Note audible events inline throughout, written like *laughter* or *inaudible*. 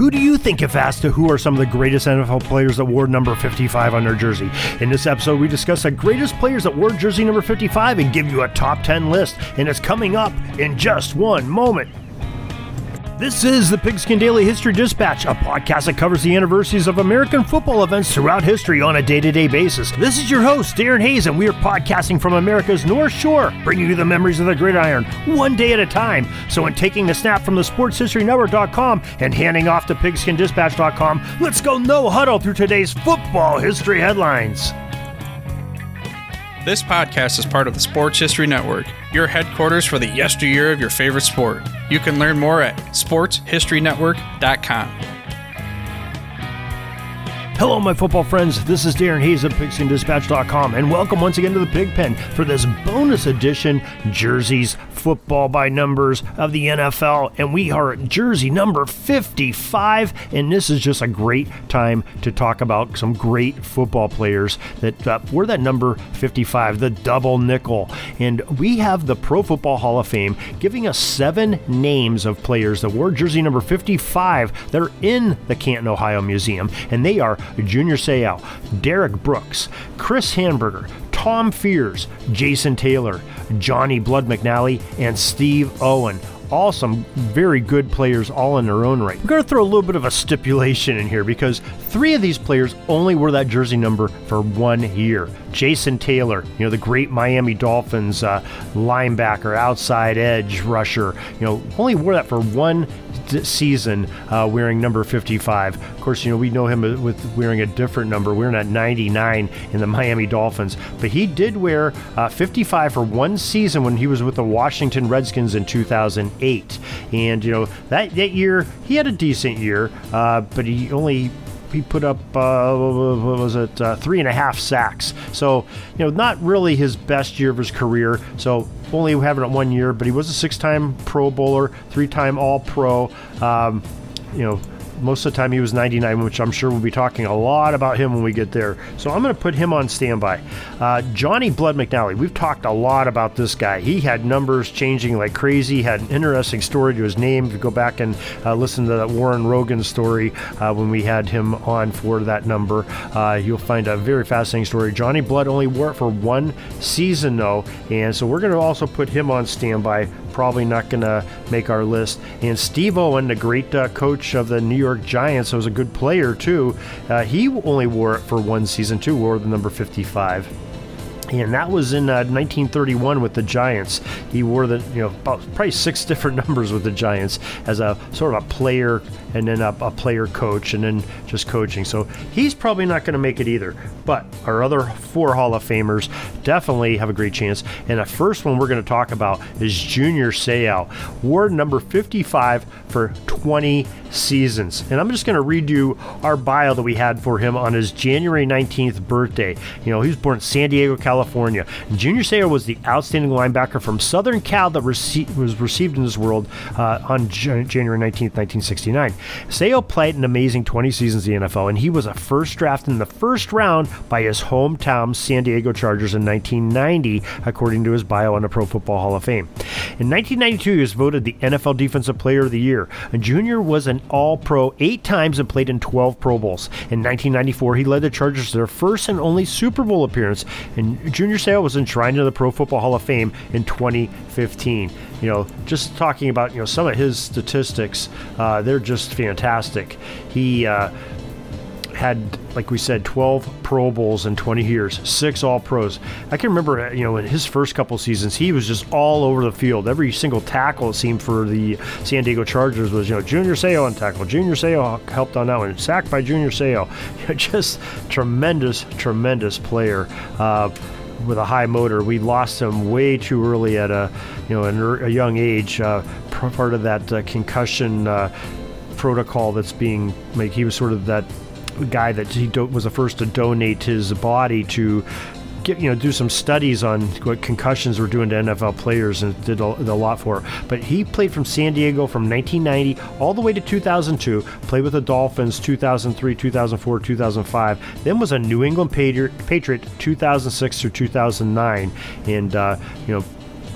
Who do you think, if asked, to who are some of the greatest NFL players that wore number 55 on their jersey? In this episode, we discuss the greatest players that wore jersey number 55 and give you a top 10 list, and it's coming up in just one moment. This is the Pigskin Daily History Dispatch, a podcast that covers the anniversaries of American football events throughout history on a day to day basis. This is your host, Darren Hayes, and we are podcasting from America's North Shore, bringing you the memories of the gridiron one day at a time. So, in taking the snap from the sportshistorynetwork.com and handing off to pigskindispatch.com, let's go no huddle through today's football history headlines. This podcast is part of the Sports History Network, your headquarters for the yesteryear of your favorite sport. You can learn more at sportshistorynetwork.com. Hello, my football friends. This is Darren Hayes of PigskinDispatch.com, and welcome once again to the Pig Pen for this bonus edition Jerseys Football by Numbers of the NFL. And we are at jersey number 55, and this is just a great time to talk about some great football players that uh, were that number 55, the double nickel. And we have the Pro Football Hall of Fame giving us seven names of players that wore jersey number 55 that are in the Canton, Ohio Museum, and they are Junior Seau, Derrick Brooks, Chris Hanburger, Tom Fears, Jason Taylor, Johnny Blood McNally, and Steve Owen all some very good players, all in their own right. We're going to throw a little bit of a stipulation in here because three of these players only wore that jersey number for one year. Jason Taylor, you know, the great Miami Dolphins uh, linebacker, outside edge rusher, you know, only wore that for one season uh, wearing number 55. Of course, you know, we know him with wearing a different number, wearing at 99 in the Miami Dolphins. But he did wear uh, 55 for one season when he was with the Washington Redskins in 2008. And, you know, that, that year, he had a decent year, uh, but he only he put up uh, what was it uh, three and a half sacks. So you know, not really his best year of his career. So only having it one year, but he was a six-time Pro Bowler, three-time All-Pro. Um, you know, most of the time he was 99, which I'm sure we'll be talking a lot about him when we get there. So I'm going to put him on standby. Uh, Johnny Blood McNally, we've talked a lot about this guy. He had numbers changing like crazy, had an interesting story to his name. If you go back and uh, listen to that Warren Rogan story uh, when we had him on for that number, uh, you'll find a very fascinating story. Johnny Blood only wore it for one season, though, and so we're going to also put him on standby probably not going to make our list. And Steve Owen, the great uh, coach of the New York Giants, was a good player too. Uh, he only wore it for one season too, wore the number 55 and that was in uh, 1931 with the Giants. He wore the you know about probably six *laughs* different numbers with the Giants as a sort of a player and then a, a player coach and then just coaching. So he's probably not going to make it either. But our other four Hall of Famers definitely have a great chance. And the first one we're going to talk about is Junior Seau, ward number 55 for 20 seasons. And I'm just going to read you our bio that we had for him on his January 19th birthday. You know, he was born in San Diego, California. Junior Seau was the outstanding linebacker from Southern Cal that rece- was received in this world uh, on January 19th, 1969. Seau played an amazing 20 seasons in the NFL, and he was a first draft in the first round by his hometown San Diego Chargers in 1990, according to his bio on the Pro Football Hall of Fame. In 1992, he was voted the NFL Defensive Player of the Year. Junior was an All Pro eight times and played in 12 Pro Bowls. In 1994, he led the Chargers to their first and only Super Bowl appearance, and Junior Seau was enshrined in the Pro Football Hall of Fame in 2015. You know, just talking about you know some of his statistics, uh, they're just fantastic. He uh, had, like we said, 12 Pro Bowls in 20 years, six All Pros. I can remember, uh, you know, in his first couple seasons, he was just all over the field. Every single tackle, it seemed, for the San Diego Chargers was, you know, Junior Seau on tackle. Junior Seau helped on that one. Sacked by Junior Seau. *laughs* just tremendous, tremendous player. Uh, with a high motor. We lost him way too early at a, you know, a young age. Uh, part of that uh, concussion uh, protocol that's being like he was sort of that guy that he do- was the first to donate his body to get you know do some studies on what concussions were doing to NFL players and did a, a, lot for. But he played from San Diego from 1990 all the way to 2002. Played with the Dolphins 2003, 2004, 2005. Then was a New England Patriot, Patriot 2006 through 2009, and uh, you know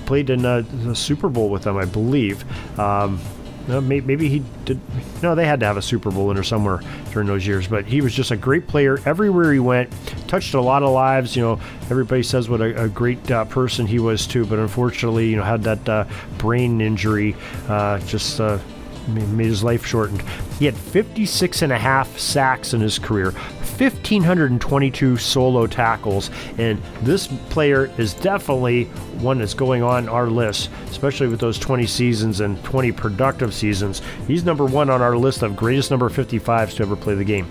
played in a, a, Super Bowl with them, I believe. Um, uh, maybe he did. No, they had to have a Super Bowl in there somewhere during those years. But he was just a great player everywhere he went. Touched a lot of lives. You know, everybody says what a, a great uh, person he was too. But unfortunately, you know, had that uh, brain injury. Uh, just uh, made his life shortened. He had 56 and a half sacks in his career, 1,522 solo tackles, and this player is definitely one that's going on our list, especially with those 20 seasons and 20 productive seasons. He's number one on our list of greatest number 55s to ever play the game.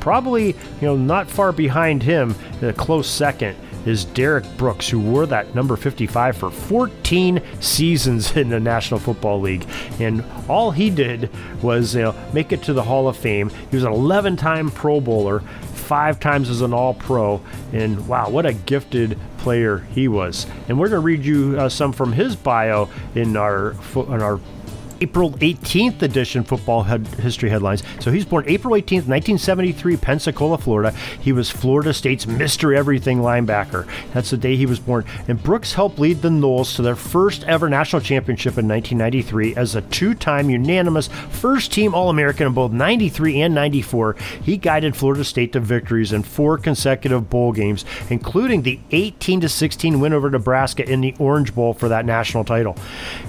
Probably, you know, not far behind him, a close second is Derrick Brooks, who wore that number 55 for 14 seasons in the National Football League. And all he did was you know, make it to the Hall of Fame. He was an 11 time Pro Bowler, five times as an All Pro. And wow, what a gifted player he was. And we're going to read you uh, some from his bio in our, in our April 18th edition football head history headlines. So he's born April 18th, 1973, Pensacola, Florida. He was Florida State's Mr. Everything linebacker. That's the day he was born. And Brooks helped lead the Noles to their first ever national championship in 1993 as a two time unanimous first team All American in both 93 and 94. He guided Florida State to victories in four consecutive bowl games, including the 18 16 win over Nebraska in the Orange Bowl for that national title.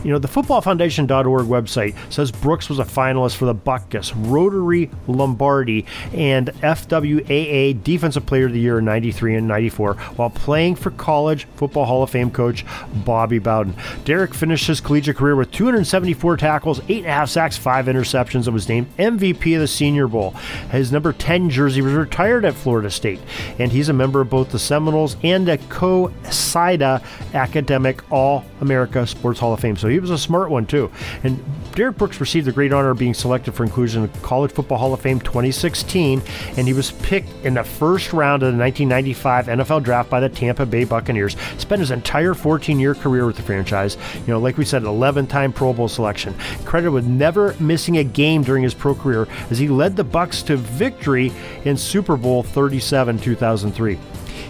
You know, the footballfoundation.org website says Brooks was a finalist for the Butkus, Rotary Lombardi, and FWAA Defensive Player of the Year in 93 and 94 while playing for College Football Hall of Fame coach Bobby Bowden. Derek finished his collegiate career with 274 tackles, 8.5 sacks, 5 interceptions, and was named MVP of the Senior Bowl. His number 10 jersey was retired at Florida State, and he's a member of both the Seminoles and the COSIDA Academic All America Sports Hall of Fame. So he was a smart one, too. And Derrick Brooks received the great honor of being selected for inclusion in the College Football Hall of Fame 2016, and he was picked in the first round of the 1995 NFL Draft by the Tampa Bay Buccaneers. Spent his entire 14-year career with the franchise. You know, like we said, 11-time Pro Bowl selection. Credited with never missing a game during his pro career, as he led the Bucks to victory in Super Bowl 37 2003.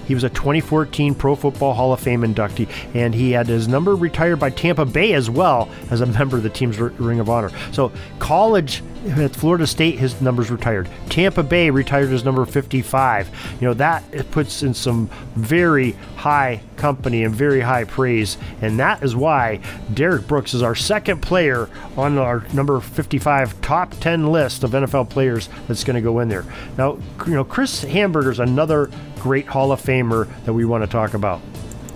He was a 2014 Pro Football Hall of Fame inductee, and he had his number retired by Tampa Bay as well as a member of the team's Ring of Honor. So, college at Florida State, his number's retired. Tampa Bay retired his number 55. You know, that puts in some very high company and very high praise. And that is why Derrick Brooks is our second player on our number 55 top 10 list of NFL players that's going to go in there. Now, you know, Chris Hanburger's another great Hall of Famer that we want to talk about.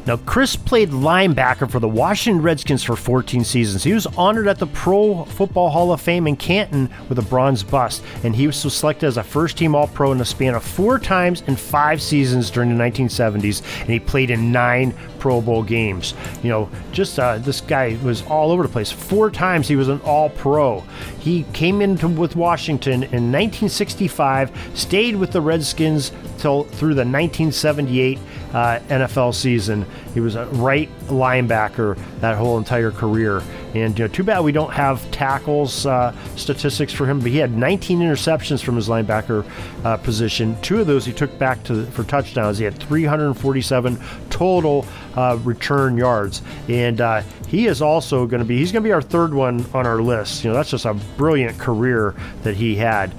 Now, Chris played linebacker for the Washington Redskins for 14 seasons. He was honored at the Pro Football Hall of Fame in Canton with a bronze bust, and he was selected as a first team All Pro in the span of four times in five seasons during the 1970s, and he played in nine Pro Bowl games. You know, just uh, this guy was all over the place. Four times he was an All Pro. He came into with Washington in 1965, stayed with the Redskins till through the 1978 uh, NFL season. He was a right linebacker that whole entire career. And you know, too bad we don't have tackles uh, statistics for him. But he had 19 interceptions from his linebacker uh, position. Two of those he took back to for touchdowns. He had 347 total uh, return yards, and uh, he is also going to be he's going to be our third one on our list. You know, that's just a brilliant career that he had.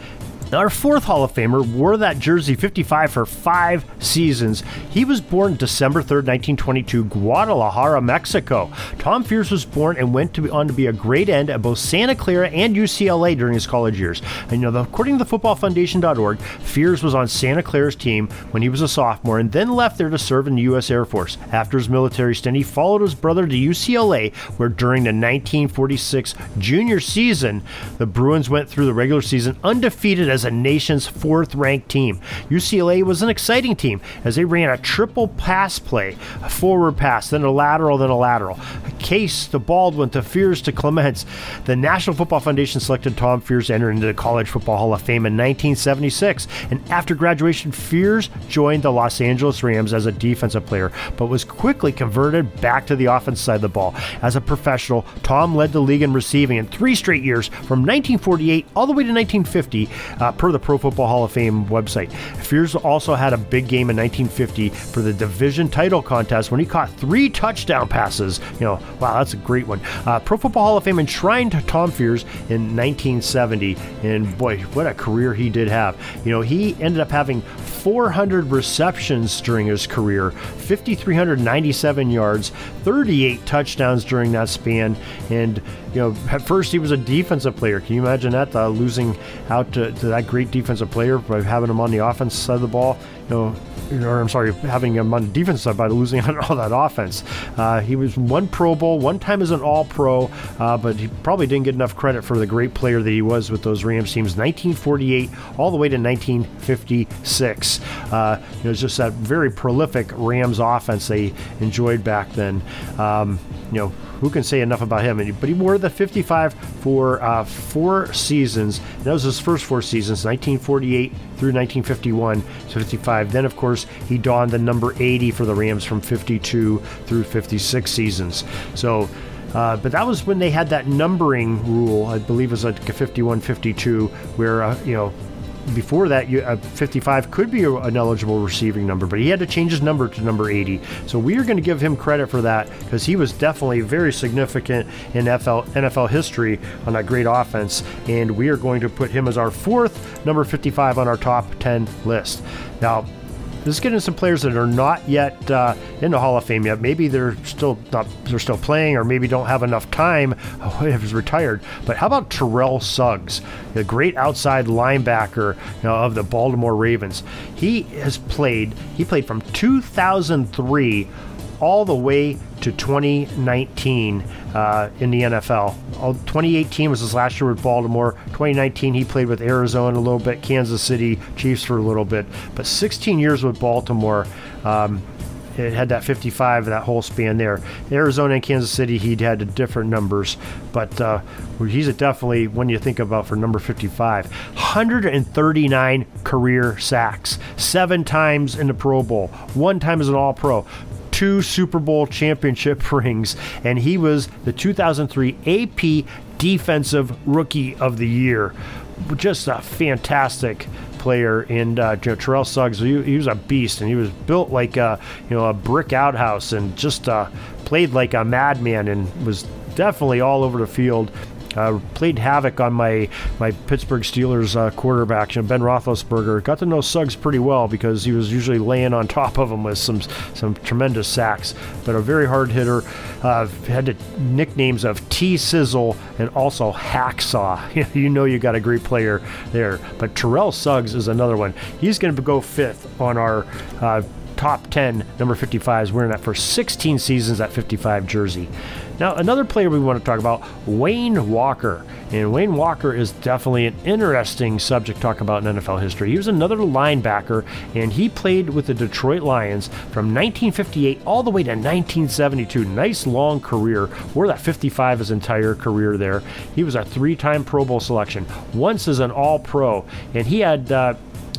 Our fourth Hall of Famer wore that jersey 55 for five seasons. He was born December 3rd, 1922, Guadalajara, Mexico. Tom Fears was born and went to be, on to be a great end at both Santa Clara and UCLA during his college years. And you know, according to the footballfoundation.org, Fears was on Santa Clara's team when he was a sophomore and then left there to serve in the U.S. Air Force. After his military stint, he followed his brother to UCLA, where during the 1946 junior season, the Bruins went through the regular season undefeated as as a nation's fourth ranked team. UCLA was an exciting team as they ran a triple pass play a forward pass, then a lateral, then a lateral. A Case to Baldwin to Fears to Clements. The National Football Foundation selected Tom Fears to enter into the College Football Hall of Fame in 1976. And after graduation, Fears joined the Los Angeles Rams as a defensive player, but was quickly converted back to the offense side of the ball. As a professional, Tom led the league in receiving in three straight years from 1948 all the way to 1950. Uh, uh, per the Pro Football Hall of Fame website. Fears also had a big game in 1950 for the division title contest when he caught three touchdown passes. You know, wow, that's a great one. Uh, Pro Football Hall of Fame enshrined Tom Fears in 1970, and boy, what a career he did have. You know, he ended up having 400 receptions during his career, 5,397 yards, 38 touchdowns during that span, and you know, at first he was a defensive player. Can you imagine that? Uh, losing out to, to, that great defensive player by having him on the offense side of the ball. Know, or I'm sorry, having him on the defense side by losing *laughs* on all that offense. Uh, he was one Pro Bowl, one time as an All Pro, uh, but he probably didn't get enough credit for the great player that he was with those Rams teams, 1948 all the way to 1956. Uh, know, it's just that very prolific Rams offense they enjoyed back then. Um, you know, who can say enough about him? But he wore the 55 for uh, four seasons. That was his first four seasons, 1948 through 1951 to 55. Then, of course, he donned the number 80 for the Rams from 52 through 56 seasons. So. Uh, but that was when they had that numbering rule. I believe it was like 51 52, where, uh, you know, before that, you, uh, 55 could be an eligible receiving number, but he had to change his number to number 80. So we are going to give him credit for that because he was definitely very significant in NFL, NFL history on that great offense. And we are going to put him as our fourth number 55 on our top 10 list. Now, Let's get into some players that are not yet uh, in the Hall of Fame yet. Maybe they're still not they're still playing, or maybe don't have enough time. *laughs* Oh, he's retired. But how about Terrell Suggs, the great outside linebacker you know, of the Baltimore Ravens? He has played. He played from 2003 all the way to 2019 uh, in the NFL. 2018 was his last year with Baltimore. 2019 he played with Arizona a little bit, Kansas City Chiefs for a little bit, but 16 years with Baltimore. Um, it had that 55, that whole span there. Arizona and Kansas City, he'd had different numbers, but uh, he's a definitely when you think about for number 55. 139 career sacks, seven times in the Pro Bowl, one time as an All Pro, two Super Bowl championship *laughs* rings, and he was the 2003 AP Defensive Rookie of the Year. Just a fantastic player. And uh, you know, Terrell Suggs, he, he, was a beast, and he was built like a you know a brick outhouse, and just uh, played like a madman, and was definitely all over the field. Uh, played havoc on my my Pittsburgh Steelers uh, quarterback, you know, Ben Roethlisberger. Got to know Suggs pretty well because he was usually laying on *laughs* top of him with some some tremendous sacks. But a very hard hitter. Uh, had the nicknames of T Sizzle and also Hacksaw. *laughs* you know you got a great player there. But Terrell Suggs is another one. He's going to go fifth on our uh, top 10 number 55 is wearing that for 16 seasons at 55 jersey. Now, another player we want to talk about, Wayne Walker. And Wayne Walker is definitely an interesting subject to talk about in NFL history. He was another linebacker, and he played with the Detroit Lions from 1958 all the way to 1972. Nice long career. Wore that 55 his entire career there. He was a three time Pro Bowl selection, once as an All Pro, and he had. Uh,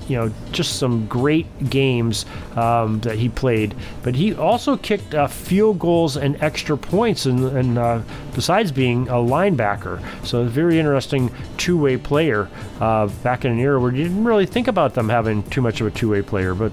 you know, just some great games um, that he played. But he also kicked uh, field goals and extra points, and, and uh, besides being a linebacker, so a very interesting two-way player uh, back in an era where you didn't really think about them having too much of a two-way player, but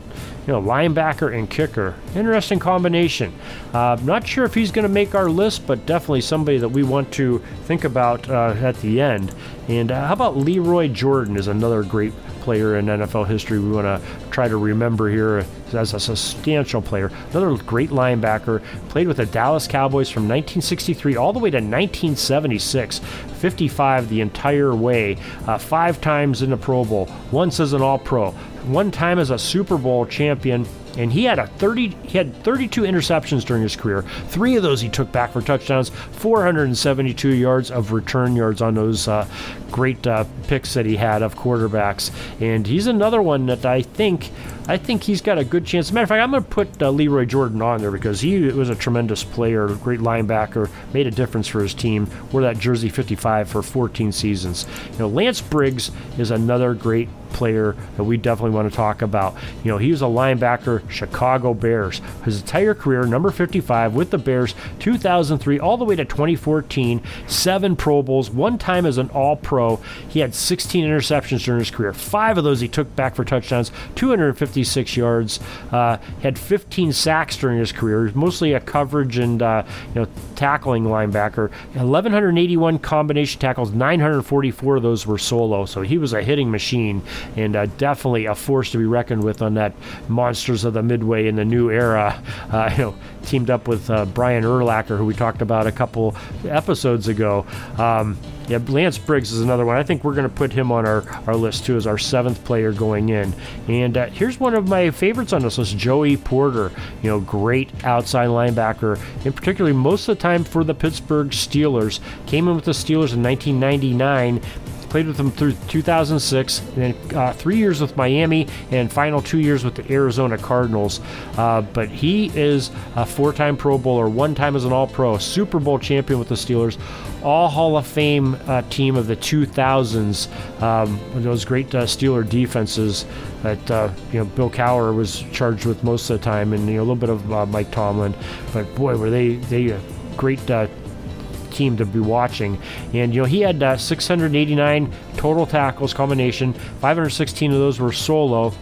you know, linebacker and kicker. Interesting combination. Uh, not sure if he's going to make our list, but definitely somebody that we want to think about uh, at the end. And uh, how about Lee Roy Jordan is another great player in NFL history we want to try to remember here as a substantial player. Another great linebacker, played with the Dallas Cowboys from 1963 all the way to 1976. 55 the entire way, uh, five times in the Pro Bowl, once as an All Pro, one time as a Super Bowl champion and he had a 30 he had 32 interceptions during his career. Three of those he took back for touchdowns, 472 yards of return yards on those uh, great uh, picks that he had of quarterbacks. And he's another one that I think I think he's got a good chance. As a matter of fact, I'm going to put uh, Lee Roy Jordan on there because he was a tremendous player, great linebacker, made a difference for his team. Wore that jersey 55 for 14 seasons. You know, Lance Briggs is another great player that we definitely want to talk about. You know, he was a linebacker Chicago Bears. His entire career, number 55 with the Bears, 2003 all the way to 2014, seven Pro Bowls, one time as an All Pro. He had 16 interceptions during his career. Five of those he took back for touchdowns, 256 yards. Uh, had 15 sacks during his career, mostly a coverage and uh, you know tackling linebacker. 1181 combination tackles, 944 of those were solo. So he was a hitting machine and uh, definitely a force to be reckoned with on that monsters of the midway in the new era. *laughs* Uh, you know, teamed up with uh, Brian Urlacher, who we talked about a couple episodes ago. Um, yeah, Lance Briggs is another one. I think we're going to put him on our, our list too as our seventh player going in. And uh, here's one of my favorites on this list Joey Porter. You know, great outside linebacker, and particularly most of the time for the Pittsburgh Steelers. Came in with the Steelers in 1999 Played with them through 2006, then uh, three years with Miami, and final two years with the Arizona Cardinals. Uh, but he is a four-time Pro Bowler, one time as an All-Pro, Super Bowl champion with the Steelers, all Hall of Fame uh, team of the 2000s. Um, those great uh, Steeler defenses that uh, you know Bill Cowher was charged with most of the time, and you know, a little bit of uh, Mike Tomlin. But boy, were they they great uh, team to be watching. And you know he had uh, 689 total tackles combination, 516 of those were solo,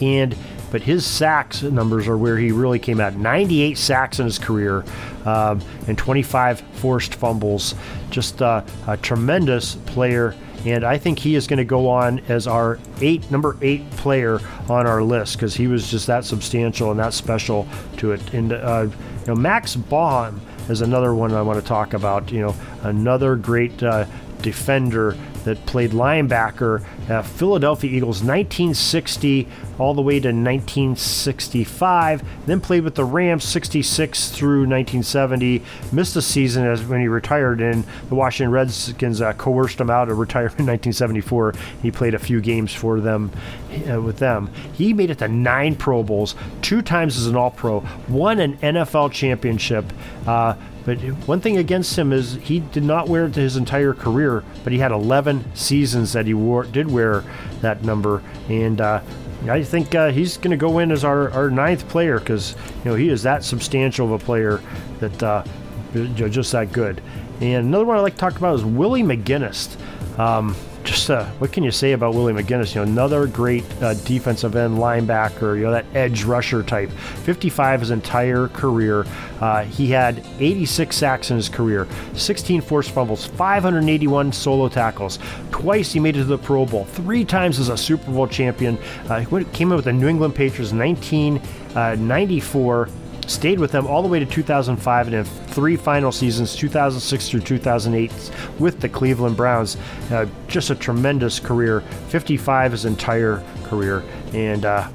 and but his sacks numbers are where he really came out. 98 sacks in his career, um, and 25 forced fumbles. Just uh, a tremendous player and I think he is going to go on as our eight number eight player on our list because he was just that substantial and that special to it. And uh, you know, Max Baughan is another one I want to talk about. You know, another great uh, defender that played linebacker at Philadelphia Eagles 1960 all the way to 1965. Then played with the Rams 66 through 1970. Missed a season as when he retired, and the Washington Redskins uh, coerced him out of *laughs* retirement in 1974. He played a few games for them uh, with them. He made it to nine Pro Bowls, two times as an All Pro, won an NFL championship. Uh, but one thing against him is he did not wear it his entire career, but he had 11 seasons that he wore did wear that number, and uh, I think uh, he's going to go in as our, our ninth player because you know he is that substantial of a player that uh, just that good. And another one I like to talk about is Willie McGinest. Um, just uh, what can you say about Willie McGinest? You know, another great uh, defensive end linebacker. You know, that edge rusher type. 55 his entire career. Uh, he had 86 sacks in his career, 16 forced fumbles, 581 solo tackles. Twice he made it to the Pro Bowl. Three times as a Super Bowl champion. Uh, he came in with the New England Patriots 1994 stayed with them all the way to 2005 and in three final seasons 2006 through 2008 with the cleveland browns. Uh, just a tremendous career. 55 his entire career. And uh,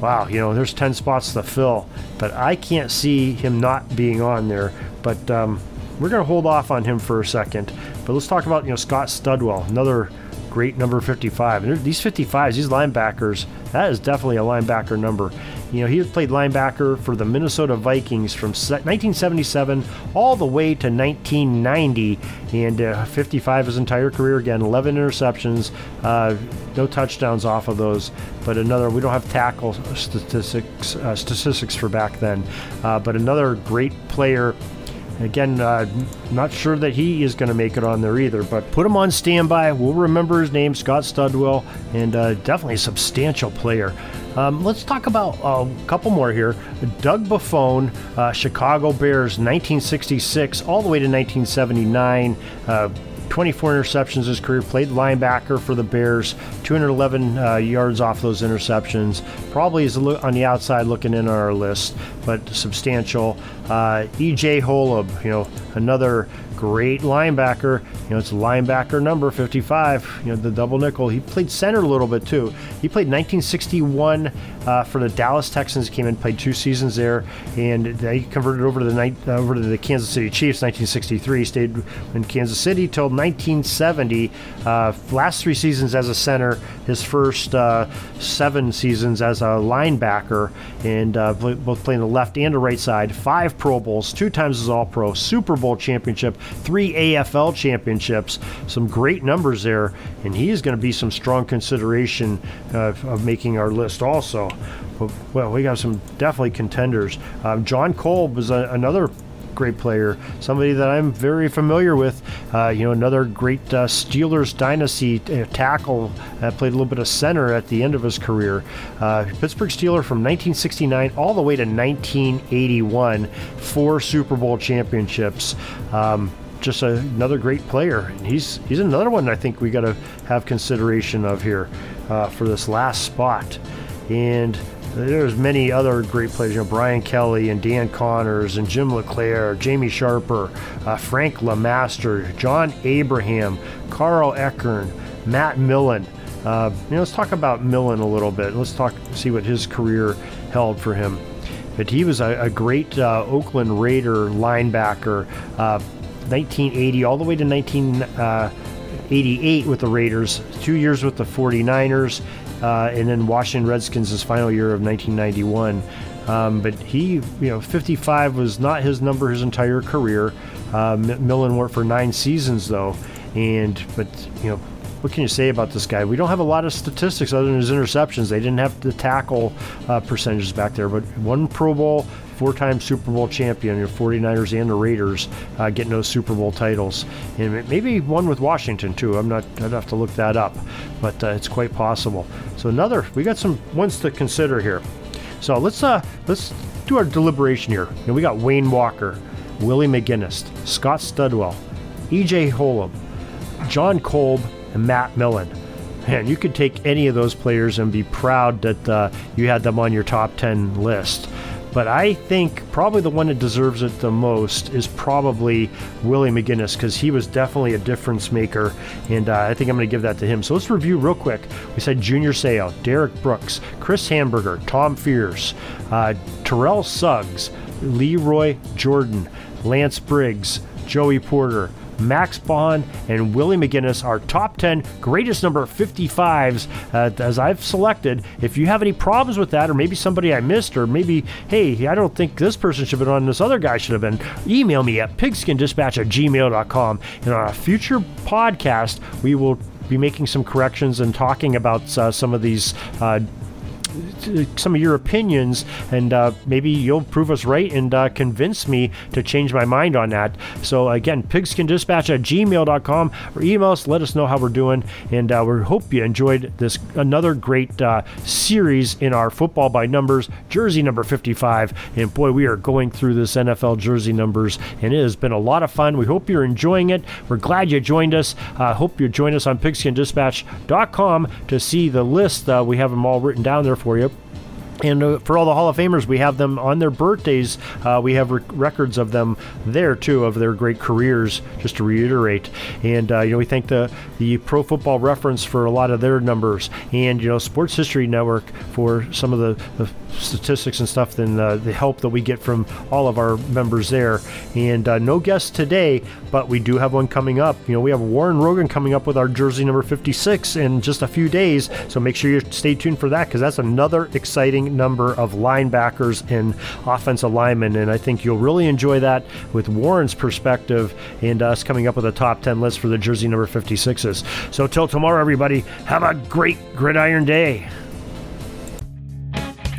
wow you know there's 10 spots to fill but i can't see him not being on there. But um, we're going to hold off on him for a second. But let's talk about you know scott studwell another great number 55 and these 55s these linebackers that is definitely a linebacker number you know, he has played linebacker for the Minnesota Vikings from 1977 all the way to 1990 and uh, 55 his entire career. Again, 11 interceptions, uh, no touchdowns off of those. But another, we don't have tackle statistics uh, statistics for back then. Uh, but another great player Again, uh, not sure that he is going to make it on there either, but put him on standby. We'll remember his name, Scott Studwell, and uh, definitely a substantial player. Um, let's talk about a couple more here. Doug Buffone, uh, Chicago Bears, 1966 all the way to 1979. Uh, 24 interceptions in his career, played linebacker for the Bears, 211 uh, yards off those interceptions. Probably is on the outside looking in on our list, but substantial. Uh, E.J. Holub, you know, another great linebacker. You know, it's linebacker number 55, you know, the double nickel. He played center a little bit too. He played 1961 uh, for the Dallas Texans, came in, played two seasons there, and they converted over to the night, uh, over to the Kansas City Chiefs 1963. Stayed in Kansas City till 1970. Uh, last three seasons as a center, his first uh, seven seasons as a linebacker, and uh, both playing the left and the right side. Five five Pro Bowls, two times as All Pro, Super Bowl championship, three AFL championships. Some great numbers there, and he is going to be some strong consideration uh, of making our list also. Well, we got some definitely contenders. Um, Jon Kolb was a, another great player, somebody that I'm very familiar with. Uh, you know, another great uh, Steelers dynasty uh, tackle. Uh, played a little bit of center at the end of his career. Uh, Pittsburgh Steeler from 1969 all the way to 1981, four Super Bowl championships. Um, just a, another great player. And he's he's another one I think we got to have consideration of here uh, for this last spot. And there's many other great players, you know, Brian Kelly and Dan Conners and Jim LeClair, Jamie Sharper, uh, Frank LeMaster, John Abraham, Carl Ekern, Matt Millen. Uh, you know, let's talk about Millen a little bit. Let's talk, see what his career held for him. But he was a, a great uh, Oakland Raider linebacker, 1980 uh, all the way to 1988 uh, with the Raiders, two years with the 49ers, uh, and then Washington Redskins his final year of 1991. Um, but he, you know, 55 was not his number his entire career. Uh, Millen worked for nine seasons though, and but you know, what can you say about this guy? We don't have a lot of statistics other than his interceptions. They didn't have the tackle uh, percentages back there, but one Pro Bowl, four-time Super Bowl champion, your 49ers and the Raiders uh, getting those Super Bowl titles, and maybe one with Washington too. I'm not. I'd have to look that up, but uh, it's quite possible. So another, we got some ones to consider here. So let's uh let's do our deliberation here. And we got Wayne Walker, Willie McGinest, Scott Studwell, E.J. Holub, Jon Kolb, and Matt Millen. Man, you could take any of those players and be proud that uh, you had them on your top 10 list. But I think probably the one that deserves it the most is probably Willie McGinest because he was definitely a difference maker, and uh, I think I'm going to give that to him. So let's review real quick. We said Junior Seau, Derrick Brooks, Chris Hanburger, Tom Fears, uh, Terrell Suggs, Lee Roy Jordan, Lance Briggs, Joey Porter, Max Baughan, and Willie McGinest, our top 10 greatest number 55s uh, as I've selected. If you have any problems with that, or maybe somebody I missed, or maybe, hey, I don't think this person should have been on, this other guy should have been, email me at pigskindispatch at gmail.com. And on a future podcast, we will be making some corrections and talking about uh, some of these uh, some of your opinions, and uh, maybe you'll prove us right and uh, convince me to change my mind on that. So again, pigskindispatch at gmail.com or email us. Let us know how we're doing, and uh, we hope you enjoyed this another great uh, series in our football by numbers jersey number 55. And boy, we are going through this NFL jersey numbers, and it has been a lot of fun. We hope you're enjoying it. We're glad you joined us. I hope you join us on pigskindispatch.com to see the list. Uh, we have them all written down there for you. And uh, for all the Hall of Famers, we have them on their birthdays. Uh, we have records of them there too, of their great careers. Just to reiterate, and uh, you know, we thank the the Pro Football Reference for a lot of their numbers, and you know, Sports History Network for some of the, the statistics and stuff, and uh, the help that we get from all of our members there. And uh, no guests today, but we do have one coming up. You know, we have Warren Rogan coming up with our jersey number 56 in just a few days. So make sure you stay tuned for that because that's another exciting number of linebackers and offensive linemen. And I think you'll really enjoy that with Warren's perspective and us coming up with a top 10 list for the jersey number 56s. So till tomorrow, everybody, have a great gridiron day.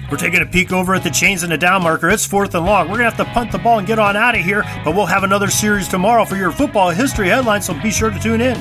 We're taking a peek over at the chains and the down marker. It's fourth and long. We're going to have to punt the ball and get on out of here, but we'll have another series tomorrow for your football history headlines, so be sure to tune in.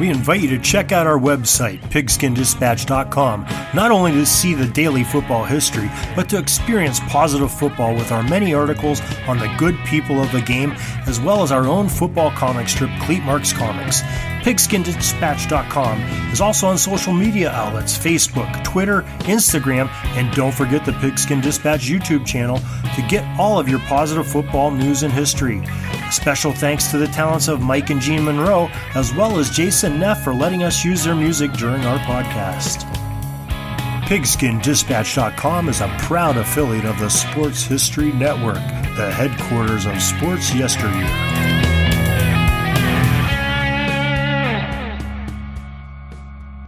We invite you to check out our website, pigskindispatch.com, not only to see the daily football history, but to experience positive football with our many articles on the good people of the game, as well as our own football comic strip, Cleat Marks Comics. PigskinDispatch.com is also on social media outlets Facebook, Twitter, Instagram, and don't forget the Pigskin Dispatch YouTube channel to get all of your positive football news and history. Special thanks to the talents of Mike and Jean Monroe, as well as Jason Neff for letting us use their music during our podcast. PigskinDispatch.com is a proud affiliate of the Sports History Network, the headquarters of sports yesteryear.